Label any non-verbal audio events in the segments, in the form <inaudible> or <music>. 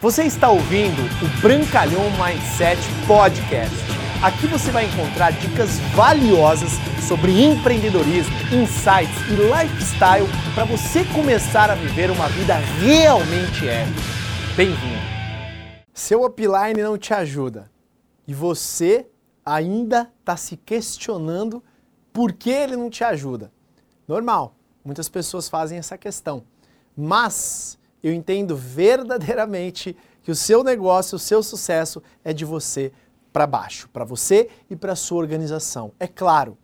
Você está ouvindo o Brancalhão Mindset Podcast. Aqui você vai encontrar dicas valiosas sobre empreendedorismo, insights e lifestyle para você começar a viver uma vida realmente épica. Bem-vindo! Seu upline não te ajuda e você ainda está se questionando por que ele não te ajuda. Normal, muitas pessoas fazem essa questão, mas eu entendo verdadeiramente que o seu negócio, o seu sucesso é de você para baixo, para você e para sua organização. É claro,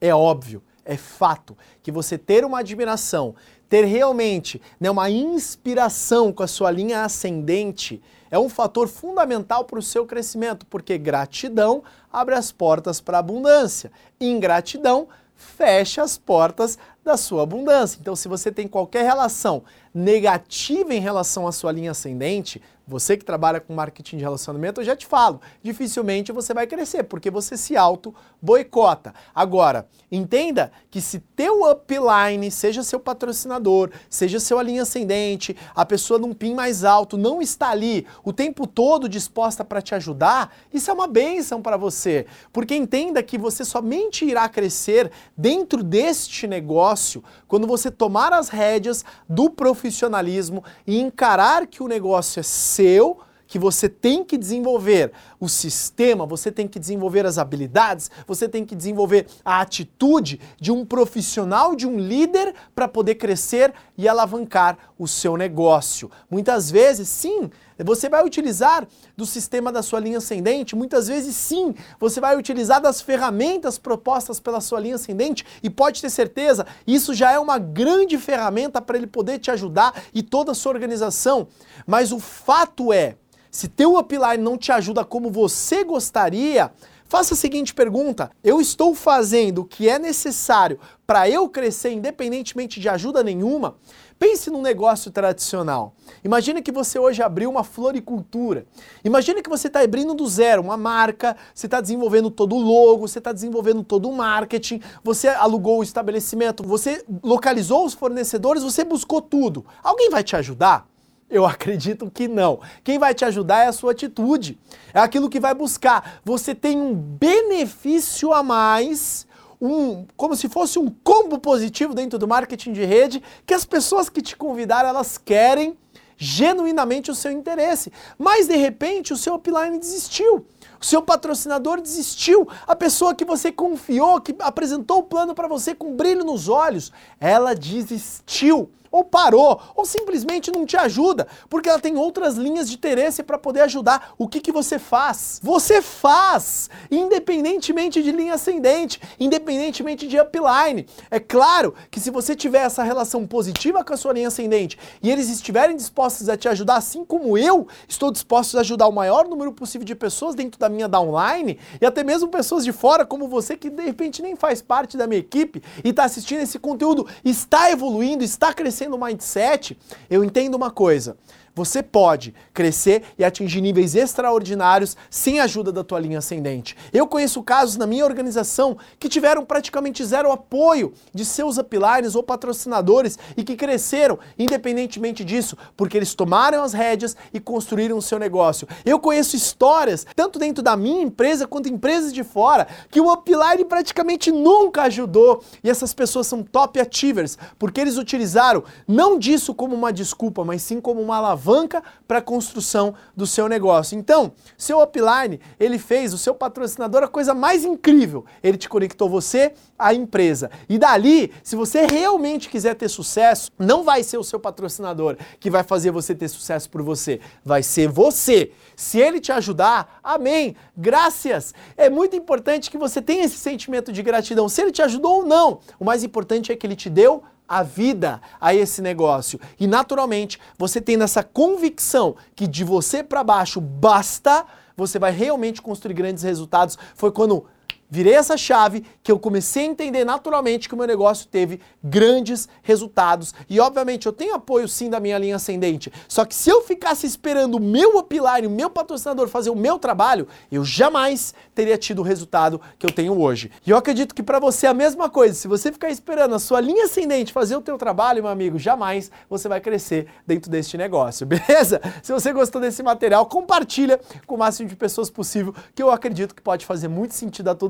é óbvio, é fato que você ter uma admiração, ter realmente né, uma inspiração com a sua linha ascendente é um fator fundamental para o seu crescimento, porque gratidão abre as portas para a abundância, ingratidão fecha as portas da sua abundância. Então, se você tem qualquer relação negativa em relação à sua linha ascendente, você que trabalha com marketing de relacionamento, eu já te falo, dificilmente você vai crescer, porque você se auto boicota. Agora, entenda que se teu upline, seja seu patrocinador, seja seu linha ascendente, a pessoa num pin mais alto não está ali o tempo todo disposta para te ajudar, isso é uma bênção para você, porque entenda que você somente irá crescer dentro deste negócio quando você tomar as rédeas do profissionalismo e encarar que o negócio é seu, que você tem que desenvolver o sistema, você tem que desenvolver as habilidades, você tem que desenvolver a atitude de um profissional, de um líder para poder crescer e alavancar o seu negócio. Muitas vezes, sim, você vai utilizar do sistema da sua linha ascendente, muitas vezes sim, você vai utilizar das ferramentas propostas pela sua linha ascendente e pode ter certeza, isso já é uma grande ferramenta para ele poder te ajudar e toda a sua organização. Mas o fato é, se teu upline não te ajuda como você gostaria, faça a seguinte pergunta: eu estou fazendo o que é necessário para eu crescer independentemente de ajuda nenhuma? Pense num negócio tradicional. Imagine que você hoje abriu uma floricultura. Imagine que você está abrindo do zero uma marca, você está desenvolvendo todo o logo, você está desenvolvendo todo o marketing, você alugou o estabelecimento, você localizou os fornecedores, você buscou tudo. Alguém vai te ajudar? Eu acredito que não. Quem vai te ajudar é a sua atitude. É aquilo que vai buscar. Você tem um benefício a mais, um como se fosse um combo positivo dentro do marketing de rede, que as pessoas que te convidaram, elas querem genuinamente o seu interesse. Mas de repente o seu upline desistiu. O seu patrocinador desistiu. A pessoa que você confiou, que apresentou o plano para você com brilho nos olhos, ela desistiu ou parou, ou simplesmente não te ajuda, porque ela tem outras linhas de interesse para poder ajudar. O que, que você faz? Você faz, independentemente de linha ascendente, independentemente de upline. É claro que se você tiver essa relação positiva com a sua linha ascendente e eles estiverem dispostos a te ajudar, assim como eu estou disposto a ajudar o maior número possível de pessoas dentro da minha downline e até mesmo pessoas de fora, como você que de repente nem faz parte da minha equipe e está assistindo esse conteúdo, está evoluindo, está crescendo crescendo o mindset, eu entendo uma coisa. Você pode crescer e atingir níveis extraordinários sem a ajuda da tua linha ascendente. Eu conheço casos na minha organização que tiveram praticamente zero apoio de seus uplines ou patrocinadores e que cresceram independentemente disso, porque eles tomaram as rédeas e construíram o seu negócio. Eu conheço histórias, tanto dentro da minha empresa quanto empresas de fora, que o upline praticamente nunca ajudou e essas pessoas são top achievers, porque eles utilizaram não disso como uma desculpa, mas sim como uma alavanca alavanca para a construção do seu negócio. Então, seu upline, ele fez o seu patrocinador a coisa mais incrível. Ele te conectou você à empresa. E dali, se você realmente quiser ter sucesso, não vai ser o seu patrocinador que vai fazer você ter sucesso por você, vai ser você. Se ele te ajudar, amém. Graças. É muito importante que você tenha esse sentimento de gratidão. Se ele te ajudou ou não, o mais importante é que ele te deu a vida a esse negócio. E naturalmente, você tendo essa convicção que de você para baixo basta, você vai realmente construir grandes resultados. Foi quando virei essa chave, que eu comecei a entender naturalmente que o meu negócio teve grandes resultados. E obviamente eu tenho apoio sim da minha linha ascendente. Só que se eu ficasse esperando o meu upline, o meu patrocinador fazer o meu trabalho, eu jamais teria tido o resultado que eu tenho hoje. E eu acredito que para você é a mesma coisa. Se você ficar esperando a sua linha ascendente fazer o teu trabalho, meu amigo, jamais você vai crescer dentro deste negócio, <laughs> beleza? Se você gostou desse material, compartilha com o máximo de pessoas possível, que eu acredito que pode fazer muito sentido a